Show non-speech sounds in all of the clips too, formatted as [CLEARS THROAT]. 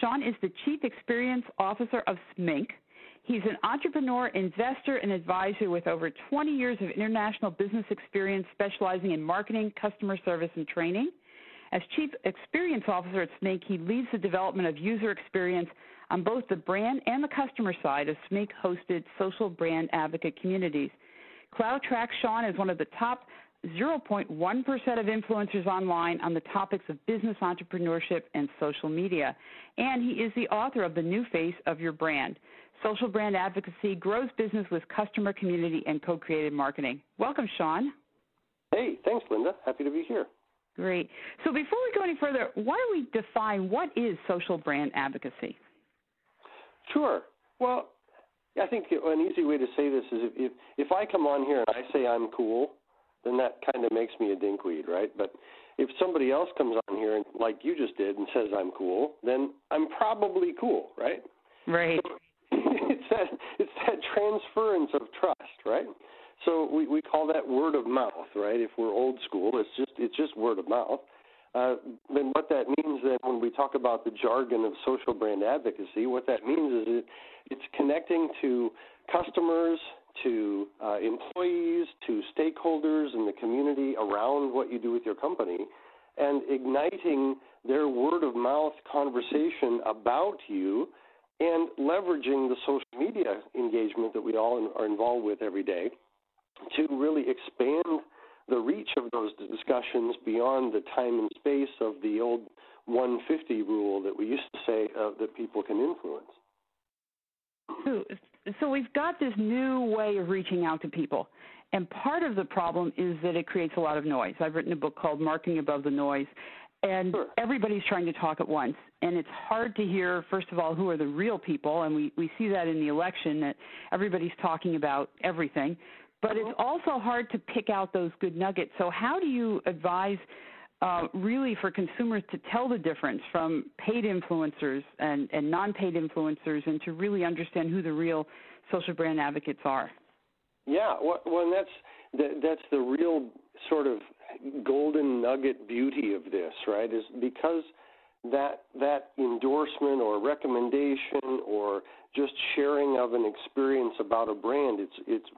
Sean is the Chief Experience Officer of Smink. He's an entrepreneur, investor, and advisor with over 20 years of international business experience specializing in marketing, customer service, and training. As Chief Experience Officer at Smink, he leads the development of user experience on both the brand and the customer side of Smink hosted social brand advocate communities. Klout tracks Sean is one of the top 0.1% of influencers online on the topics of business entrepreneurship and social media. And he is the author of The New Face of Your Brand Social Brand Advocacy Grows Business with Customer Community and Co Created Marketing. Welcome, Sean. Hey, thanks, Linda. Happy to be here. Great. So before we go any further, why don't we define what is social brand advocacy? Sure. Well, I think an easy way to say this is if, if, if I come on here and I say I'm cool, then that kind of makes me a dinkweed, right? But if somebody else comes on here and like you just did and says I'm cool, then I'm probably cool, right? Right. So [LAUGHS] it's that it's that transference of trust, right? So we we call that word of mouth, right? If we're old school, it's just it's just word of mouth. Uh, then what that means then when we talk about the jargon of social brand advocacy, what that means is it, it's connecting to customers, to uh, employees, to stakeholders in the community around what you do with your company, and igniting their word of mouth conversation about you and leveraging the social media engagement that we all are involved with every day to really expand the reach of those discussions beyond the time and space of the old 150 rule that we used to say uh, that people can influence. So we've got this new way of reaching out to people. And part of the problem is that it creates a lot of noise. I've written a book called Marketing Above the Noise, and sure. everybody's trying to talk at once. And it's hard to hear, first of all, who are the real people. And we, we see that in the election, that everybody's talking about everything but it's uh-huh. also hard to pick out those good nuggets. So, how do you advise uh, really for consumers to tell the difference from paid influencers and, and non paid influencers and to really understand who the real social brand advocates are? Yeah, well, well that's the, that's the real sort of golden nugget beauty of this, right? Is because that that endorsement or recommendation or just sharing of an experience about a brand, it's it's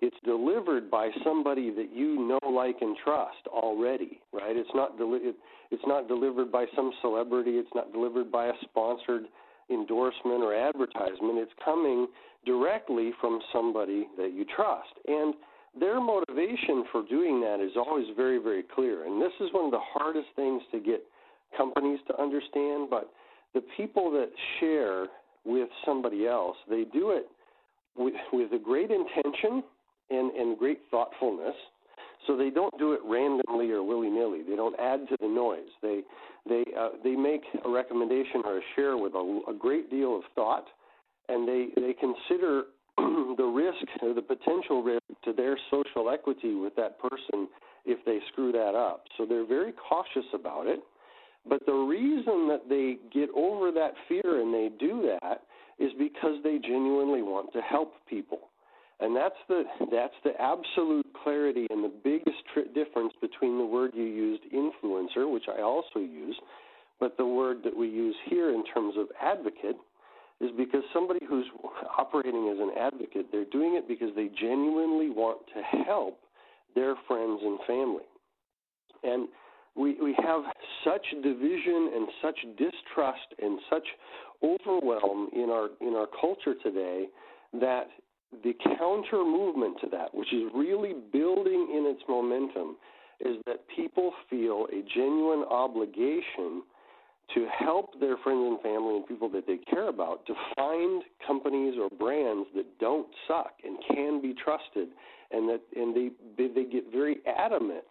it's delivered by somebody that you know, like, and trust already, right? It's not deli- it, it's not delivered by some celebrity. It's not delivered by a sponsored endorsement or advertisement. It's coming directly from somebody that you trust, and their motivation for doing that is always very, very clear. And this is one of the hardest things to get companies to understand. But the people that share with somebody else, they do it with, with a great intention and, and great thoughtfulness. So they don't do it randomly or willy nilly. They don't add to the noise. They they uh, they make a recommendation or a share with a, a great deal of thought, and they they consider [CLEARS THROAT] the risk or the potential risk to their social equity with that person if they screw that up. So they're very cautious about it. But the reason that they get over that fear and they do that is because they genuinely want to help people. And that's the that's the absolute clarity and the biggest difference between the word you used influencer, which I also use, but the word that we use here in terms of advocate is because somebody who's operating as an advocate, they're doing it because they genuinely want to help their friends and family. And we, we have such division and such distrust and such overwhelm in our in our culture today that the counter movement to that, which is really building in its momentum, is that people feel a genuine obligation to help their friends and family and people that they care about to find companies or brands that don't suck and can be trusted and that and they they, they get very adamant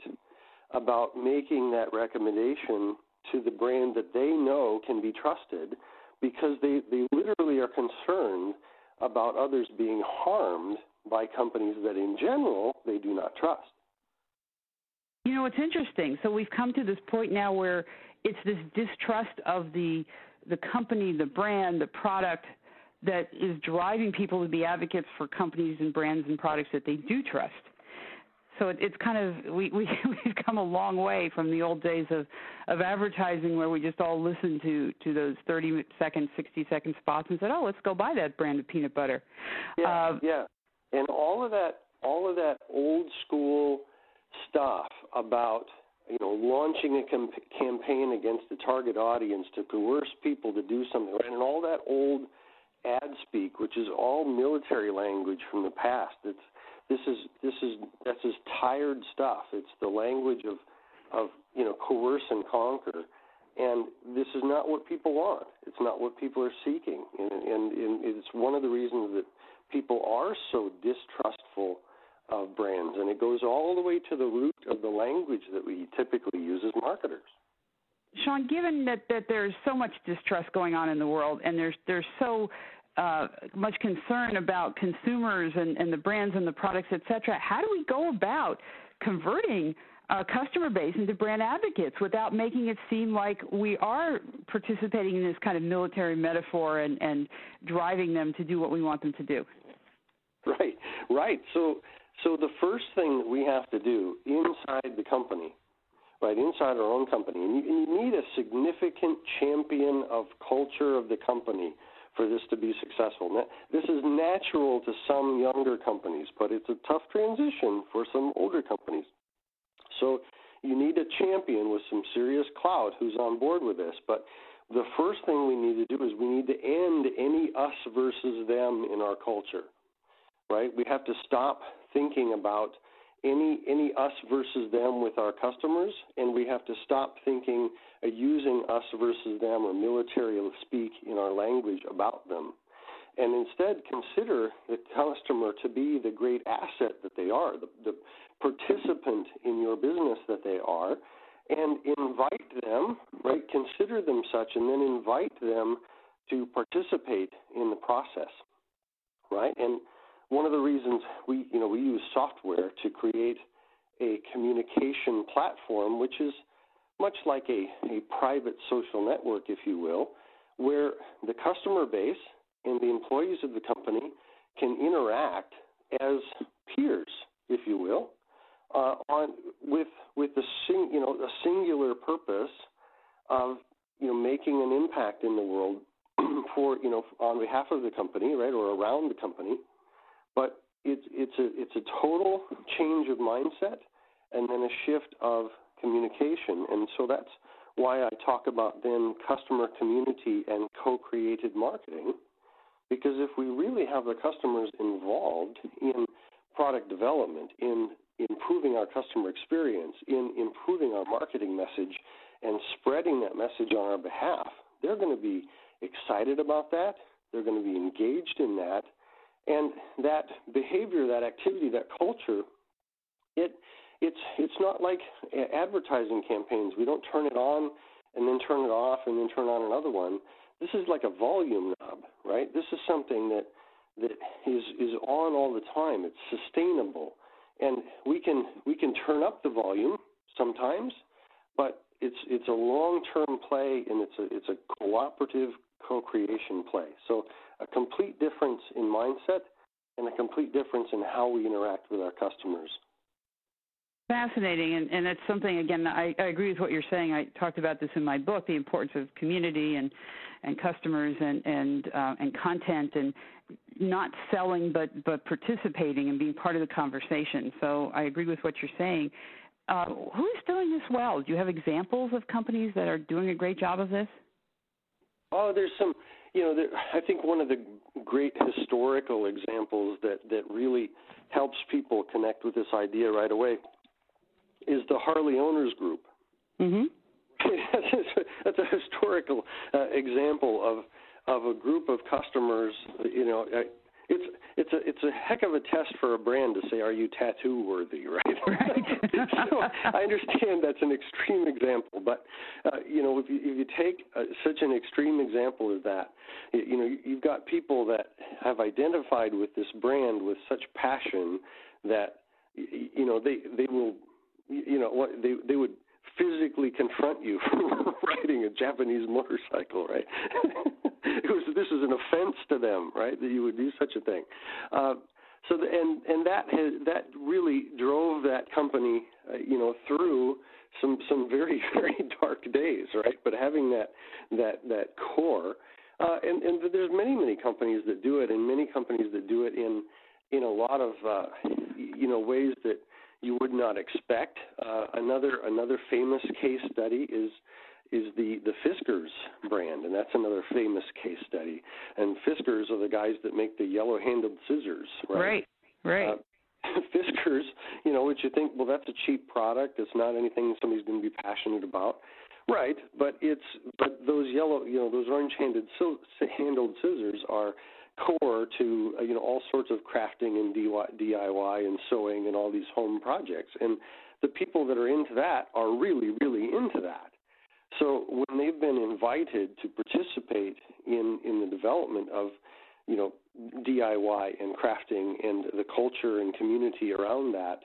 about making that recommendation to the brand that they know can be trusted because they, they literally are concerned about others being harmed by companies that in general they do not trust. You know, it's interesting. So we've come to this point now where it's this distrust of the the company, the brand, the product that is driving people to be advocates for companies and brands and products that they do trust. So it, it's kind of we, we [LAUGHS] we've come a long way from the old days of of advertising where we just all listened to to those 30 second, 60 second spots and said, "Oh, let's go buy that brand of peanut butter." Yeah, uh, yeah, and all of that all of that old school stuff about you know launching a com- campaign against a target audience to coerce people to do something right and all that old ad speak which is all military language from the past it's this is this is this is tired stuff. It's the language of of you know coerce and conquer. And this is not what people want. It's not what people are seeking. And, and, and it's one of the reasons that people are so distrustful of brands, and it goes all the way to the root of the language that we typically use as marketers. Sean, given that, that there's so much distrust going on in the world, and there's there's so uh, much concern about consumers and, and the brands and the products, et cetera, how do we go about converting a customer base into brand advocates without making it seem like we are participating in this kind of military metaphor and, and driving them to do what we want them to do? Right, right. So so the first thing that we have to do inside the company, right, inside our own company, and you, and you need a significant champion of culture of the company for this to be successful. This is natural to some younger companies, but it's a tough transition for some older companies. So you need a champion with some serious clout who's on board with this. But the first thing we need to do is we need to end any us versus them in our culture right? We have to stop thinking about any any us versus them with our customers, and we have to stop thinking uh, using us versus them or military speak in our language about them, and instead consider the customer to be the great asset that they are, the, the participant in your business that they are, and invite them, right? Consider them such, and then invite them to participate in the process, right? And one of the reasons we you know we use software to create a communication platform which is much like a, a private social network if you will where the customer base and the employees of the company can interact as peers if you will uh, on with with the sing, you know a singular purpose of you know making an impact in the world [CLEARS THROAT] for you know on behalf of the company right or around the company but it's it's a it's a total change of mindset and then a shift of communication. And so that's why I talk about then customer community and co-created marketing. Because if we really have the customers involved in product development, in improving our customer experience, in improving our marketing message, and spreading that message on our behalf, they're going to be excited about that. They're going to be engaged in that, and that behavior, that activity, that culture, it it's it's not like advertising campaigns. We don't turn it on and then turn it off and then turn on another one. This is like a volume knob, right? This is something that that is is on all the time. It's sustainable, and we can we can turn up the volume sometimes, but it's it's a long term play and it's a it's a cooperative co-creation play. So a complete difference in mindset and a complete difference in how we interact with our customers. Fascinating, and, and it's something again. I, I agree with what you're saying. I talked about this in my book, the importance of community and and customers and and uh, and content and not selling, but but participating and being part of the conversation. So I agree with what you're saying. Uh, who's doing this well? Do you have examples of companies that are doing a great job of this? Oh, there's some. You know, there, I think one of the great historical examples that that really helps people connect with this idea right away is the Harley Owners Group. Mm-hmm. [LAUGHS] that's, a, historical uh, example of of a group of customers. You know, uh, it's a it's a heck of a test for a brand to say, are you tattoo worthy, [LAUGHS] right? Right. so I understand that's an extreme example, but uh, you know, if you, if you take uh, such an extreme example as that, you know, you've got people that have identified with this brand with such passion that you know they they will you know what they they would physically confront you [LAUGHS] for riding a Japanese motorcycle, right? [LAUGHS] it was this is an offense to them, right? That you would do such a thing. Uh, so the, and and that has that really drove that company, uh, you know, through some some very [LAUGHS] very dark days, right? But having that that that core, uh, and and there's many many companies that do it, and many companies that do it in in a lot of uh, you know ways that you would not expect. Uh, another another famous case study is is the the Fiskars brand, and that's another famous case study. And Fiskars are the guys that make the yellow-handled scissors, right? Right. Right. Uh, [LAUGHS] Fiskars, you know, which you think, well, that's a cheap product. It's not anything somebody's going to be passionate about, right? But it's but those yellow, you know, those orange-handed handled scissors are core to uh, you know all sorts of crafting and DIY and sewing and all these home projects. And the people that are into that are really, really into that. So when they've been invited to participate in in the development of you know DIY and crafting and the culture and community around that,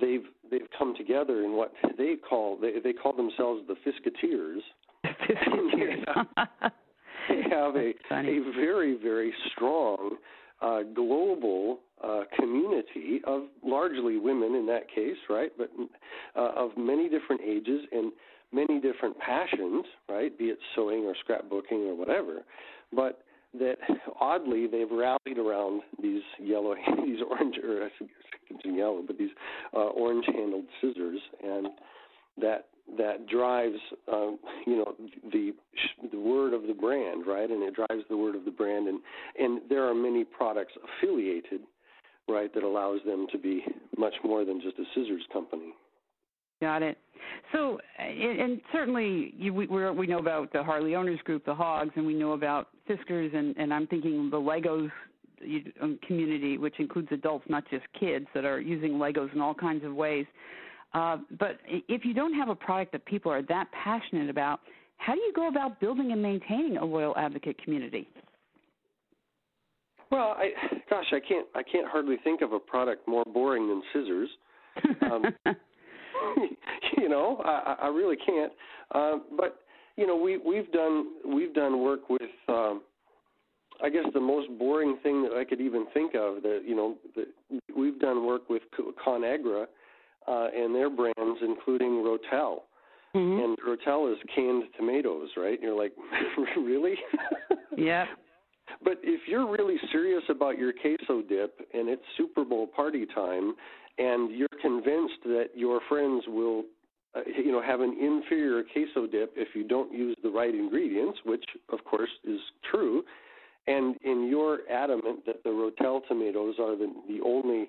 they've they've come together in what they call they they call themselves the Fiskateers. Fiskateers. [LAUGHS] [LAUGHS] they [LAUGHS] have a a very very strong uh, global uh, community of largely women in that case, right? But uh, of many different ages and many different passions, right? Be it sewing or scrapbooking or whatever. But that oddly they've rallied around these yellow, [LAUGHS] these orange, or I think it's yellow, but these uh, orange-handled scissors, and that that drives um, you know the the word of the brand, right? And it drives the word of the brand, and and there are many products affiliated, right, that allows them to be much more than just a scissors company. Got it. So, and certainly you, we we know about the Harley Owners Group, the Hogs, and we know about Fiskars, and and I'm thinking the Legos um, community, which includes adults, not just kids, that are using Legos in all kinds of ways. Uh, but if you don't have a product that people are that passionate about, how do you go about building and maintaining a loyal advocate community? Well, I, gosh, I can't I can't hardly think of a product more boring than scissors. Um, [LAUGHS] you know, I, I really can't. Uh, but you know, we we've done we've done work with. Um, I guess the most boring thing that I could even think of that you know that we've done work with ConAgra uh, and their brands, including Rotel. Mm-hmm. And Rotel is canned tomatoes, right? And you're like, [LAUGHS] really? yeah. [LAUGHS] But if you're really serious about your queso dip and it's Super Bowl party time, and you're convinced that your friends will, uh, you know, have an inferior queso dip if you don't use the right ingredients, which of course is true, and in you're adamant that the Rotel tomatoes are the the only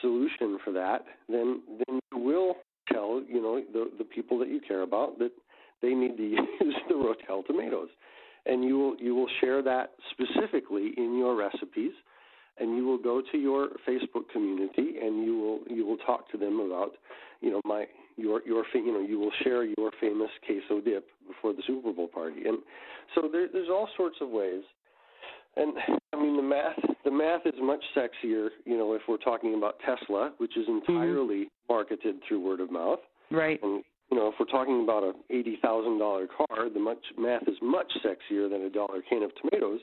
solution for that, then then you will tell you know the the people that you care about that they need to [LAUGHS] use the Rotel tomatoes, and you will you will share that specifically in your recipes, and you will go to your Facebook community and you will you will talk to them about you know my your your you know you will share your famous queso dip before the Super Bowl party, and so there, there's all sorts of ways. And I mean the math the math is much sexier, you know, if we're talking about Tesla, which is mm-hmm. entirely mm-hmm. marketed through word of mouth. Right. And you know, if we're talking about a eighty thousand dollar car, the much math is much sexier than a dollar can of tomatoes,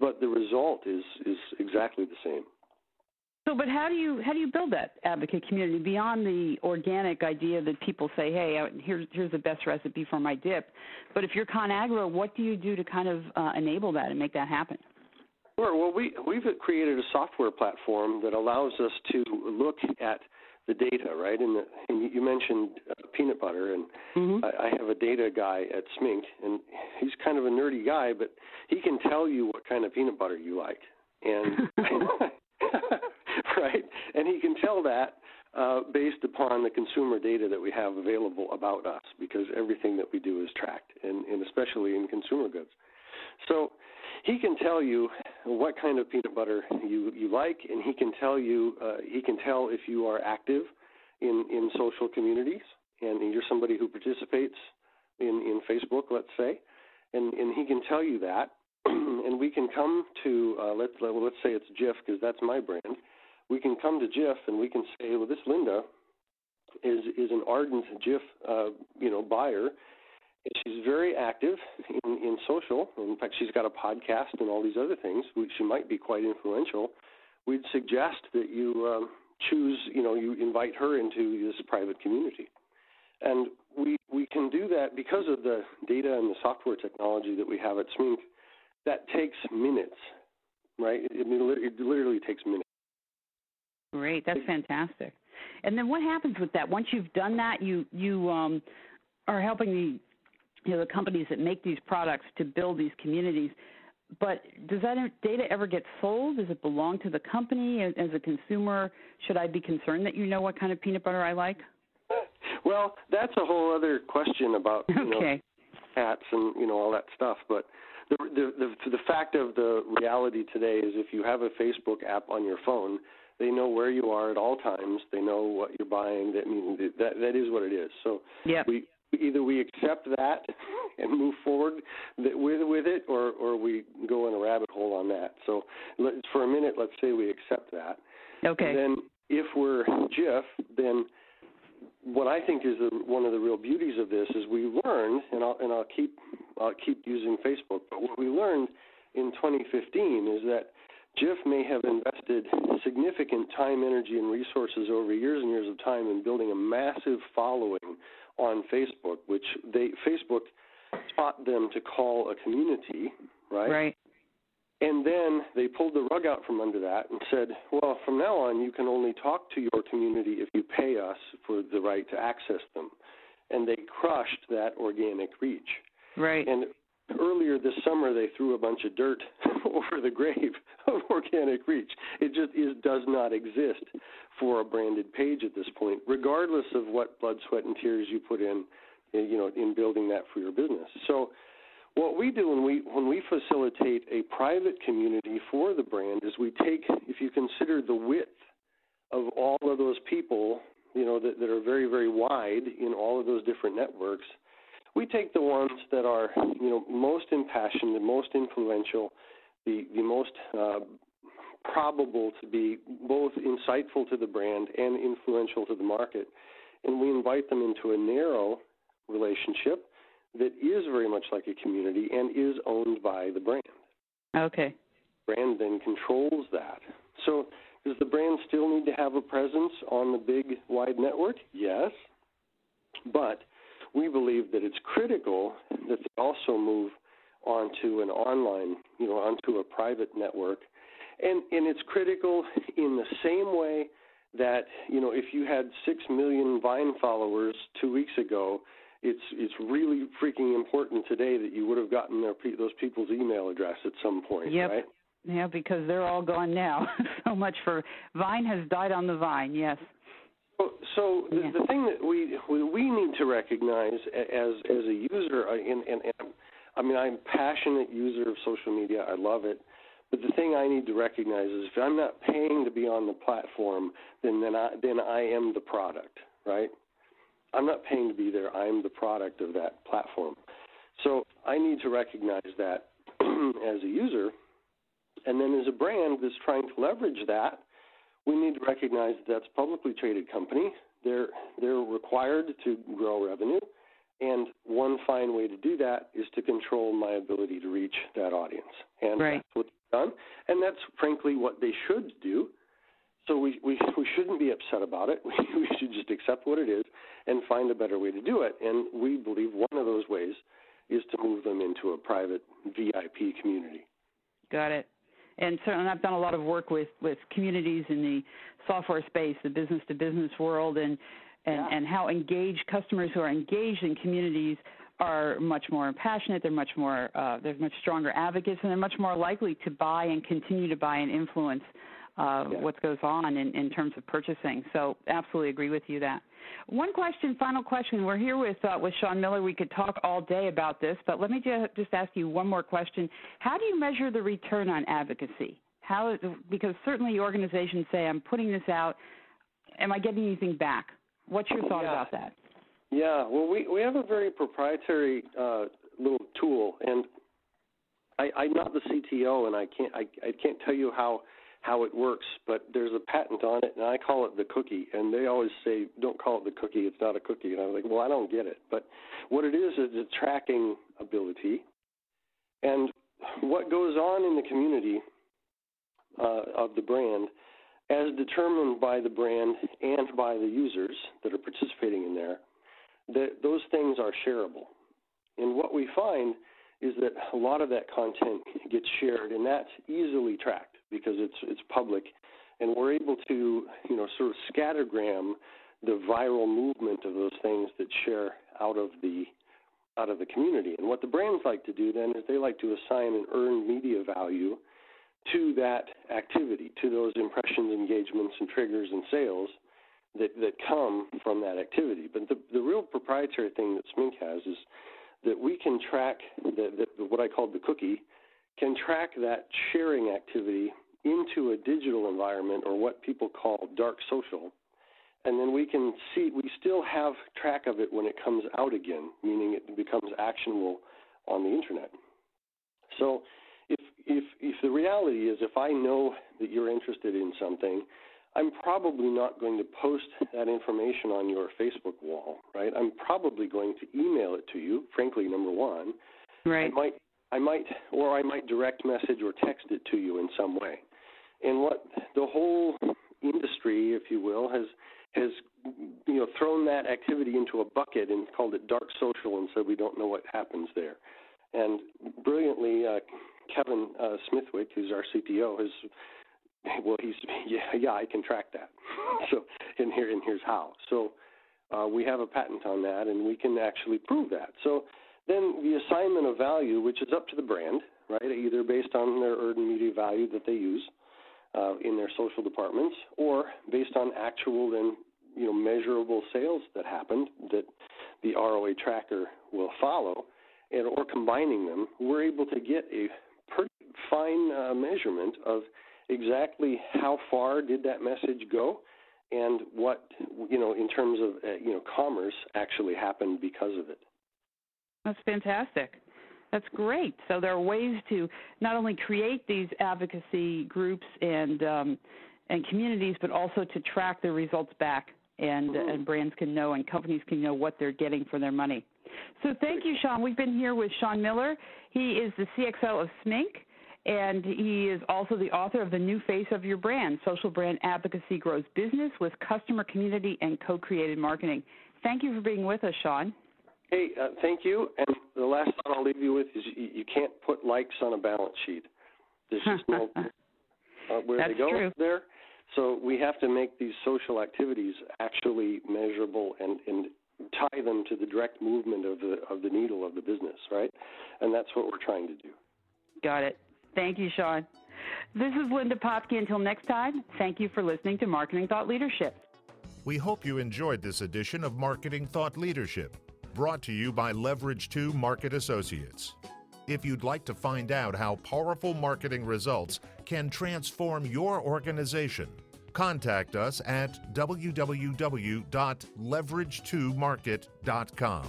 but the result is is exactly the same. So, but how do you how do you build that advocate community beyond the organic idea that people say, "Hey, here's here's the best recipe for my dip," but if you're ConAgra, what do you do to kind of uh, enable that and make that happen? Sure. Well, we we've created a software platform that allows us to look at the data, right? And, the, and you mentioned uh, peanut butter, and mm-hmm. I, I have a data guy at Smink, and he's kind of a nerdy guy, but he can tell you what kind of peanut butter you like, and [LAUGHS] [LAUGHS] right, and he can tell that uh, based upon the consumer data that we have available about us, because everything that we do is tracked, and, and especially in consumer goods. So he can tell you what kind of peanut butter you you like, and he can tell you uh, he can tell if you are active in in social communities, and you're somebody who participates in in Facebook, let's say, and and he can tell you that, [CLEARS THROAT] and we can come to uh, let's let's say it's Jif because that's my brand. We can come to Jif and we can say, well, this Linda is is an ardent Jif, uh, you know, buyer. She's very active in, in social. In fact, she's got a podcast and all these other things. She might be quite influential. We'd suggest that you um, choose, you know, you invite her into this private community. And we, we can do that because of the data and the software technology that we have at Smink. That takes minutes, right? It, it literally takes minutes. Great, that's fantastic. And then what happens with that? Once you've done that, you you um, are helping the you know the companies that make these products to build these communities. But does that data ever get sold? Does it belong to the company? As a consumer, should I be concerned that you know what kind of peanut butter I like? [LAUGHS] Well, that's a whole other question about you okay. know hats and you know all that stuff. But the, the the the fact of the reality today is if you have a Facebook app on your phone, they know where you are at all times. They know what you're buying. That means that that is what it is. So yep. we either we accept that and move forward with with it, or or we go in a rabbit hole on that. So for a minute, let's say we accept that. Okay. And then if we're Jif, then what I think is the, one of the real beauties of this is we learned, and I'll and I'll keep I'll keep using Facebook, but what we learned in 2015 is that Jif may have invested significant time, energy, and resources over years and years of time in building a massive following on Facebook, which they Facebook taught them to call a community, right? Right. And then they pulled the rug out from under that and said, well, from now on, you can only talk to your community if you pay us for the right to access them. And they crushed that organic reach. Right. And earlier this summer, they threw a bunch of dirt [LAUGHS] over the grave [LAUGHS] of organic reach. It just is, does not exist for a branded page at this point, regardless of what blood, sweat, and tears you put in, eh, you know, in building that for your business. So what we do when we when we facilitate a private community for the brand is we take if you consider the width of all of those people you know that, that are very very wide in all of those different networks we take the ones that are you know most impassioned the most influential the the most uh, probable to be both insightful to the brand and influential to the market and we invite them into a narrow relationship that is very much like a community and is owned by the brand. Okay. Brand then controls that. So does the brand still need to have a presence on the big wide network? Yes. But we believe that it's critical that they also move onto an online, you know, onto a private network. And and it's critical in the same way that, you know, if you had 6 million Vine followers 2 weeks ago, it's it's really freaking important today that you would have gotten their those people's email address at some point, yep. right? Yeah, because they're all gone now. [LAUGHS] so much for Vine has died on the vine. Yes. So, so yeah. the, the thing that we we need to recognize as as a user, and, and, and I mean I'm a passionate user of social media. I love it. But the thing I need to recognize is if I'm not paying to be on the platform, then then I then I am the product, right? I'm not paying to be there. I'm the product of that platform. So I need to recognize that [CLEARS THROAT] as a user. And then as a brand that's trying to leverage that, we need to recognize that that's a publicly traded company. They're, they're required to grow revenue. And one fine way to do that is to control my ability to reach that audience. And right. that's what's done. And that's frankly what they should do so we, we, we shouldn't be upset about it. We, [LAUGHS] we should just accept what it is and find a better way to do it. And we believe one of those ways is to move them into a private VIP community. Got it. And certainly, I've done a lot of work with, with communities in the software space, the business to business world, and and, yeah. and how engaged customers who are engaged in communities are much more passionate. They're much more uh, they're much stronger advocates, and they're much more likely to buy and continue to buy and influence uh, yeah. what goes on in, in terms of purchasing. So absolutely agree with you that. One question, final question. We're here with uh, with Sean Miller. We could talk all day about this, but let me just, just ask you one more question. How do you measure the return on advocacy? How because certainly organizations say I'm putting this out. Am I getting anything back? What's your thought yeah. about that? Yeah, well, we we have a very proprietary uh, little tool, and I, I'm not the CTO, and I can't I, I can't tell you how how it works, but there's a patent on it, and I call it the cookie. And they always say, "Don't call it the cookie; it's not a cookie." And I'm like, "Well, I don't get it." But what it is is a tracking ability, and what goes on in the community uh, of the brand, as determined by the brand and by the users that are participating in there, that those things are shareable. And what we find is that a lot of that content gets shared, and that's easily tracked because it's it's public, and we're able to you know sort of scattergram the viral movement of those things that share out of the out of the community. And what the brands like to do then is they like to assign an earned media value to that activity, to those impressions, engagements, and triggers and sales that, that come from that activity. But the, the real proprietary thing that Smink has is that we can track the, the, what I called the cookie, can track that sharing activity into a digital environment or what people call dark social. And then we can see, we still have track of it when it comes out again, meaning it becomes actionable on the internet. So if, if, the reality is, if I know that you're interested in something, I'm probably not going to post that information on your Facebook wall, right? I'm probably going to email it to you, frankly, number one. Right. I might, I might, or I might direct message or text it to you in some way. And what the whole industry, if you will, has has you know thrown that activity into a bucket and called it dark social and said we don't know what happens there. And brilliantly, uh, Kevin uh, Smithwick, who's our CTO, has well, he's [LAUGHS] yeah, yeah, I can track that. [LAUGHS] so, and here and here's how. So, uh, we have a patent on that, and we can actually prove that. So, then the assignment of value, which is up to the brand, right? Either based on their earned media value that they use uh, in their social departments, or based on actual and you know measurable sales that happened that the ROA tracker will follow, and or combining them, we're able to get a fine uh, measurement of exactly how far did that message go and what you know in terms of uh, you know commerce actually happened because of it. That's fantastic. That's great. So there are ways to not only create these advocacy groups and um, and communities but also to track the results back and mm-hmm. and brands can know and companies can know what they're getting for their money. So thank you sean. We've been here with sean miller. He is the cxo of smink and he is also the author of The New Face of Your Brand Social Brand Advocacy Grows Business with Customer Community and Co created Marketing. Thank you for being with us, Sean. Hey, uh, thank you. And the last thought I'll leave you with is you, you can't put likes on a balance sheet. There's just no [LAUGHS] uh, where That's they go true. there. So we have to make these social activities actually measurable and, and tie them to the direct movement of the of the needle of the business, right? And that's what we're trying to do. Got it. Thank you, Sean. This is Linda Popky. Until next time, thank you for listening to Marketing Thought Leadership. We hope you enjoyed this edition of Marketing Thought Leadership, brought to you by Leverage 2 Market Associates. If you'd like to find out how powerful marketing results can transform your organization, contact us at www.leverage2market.com.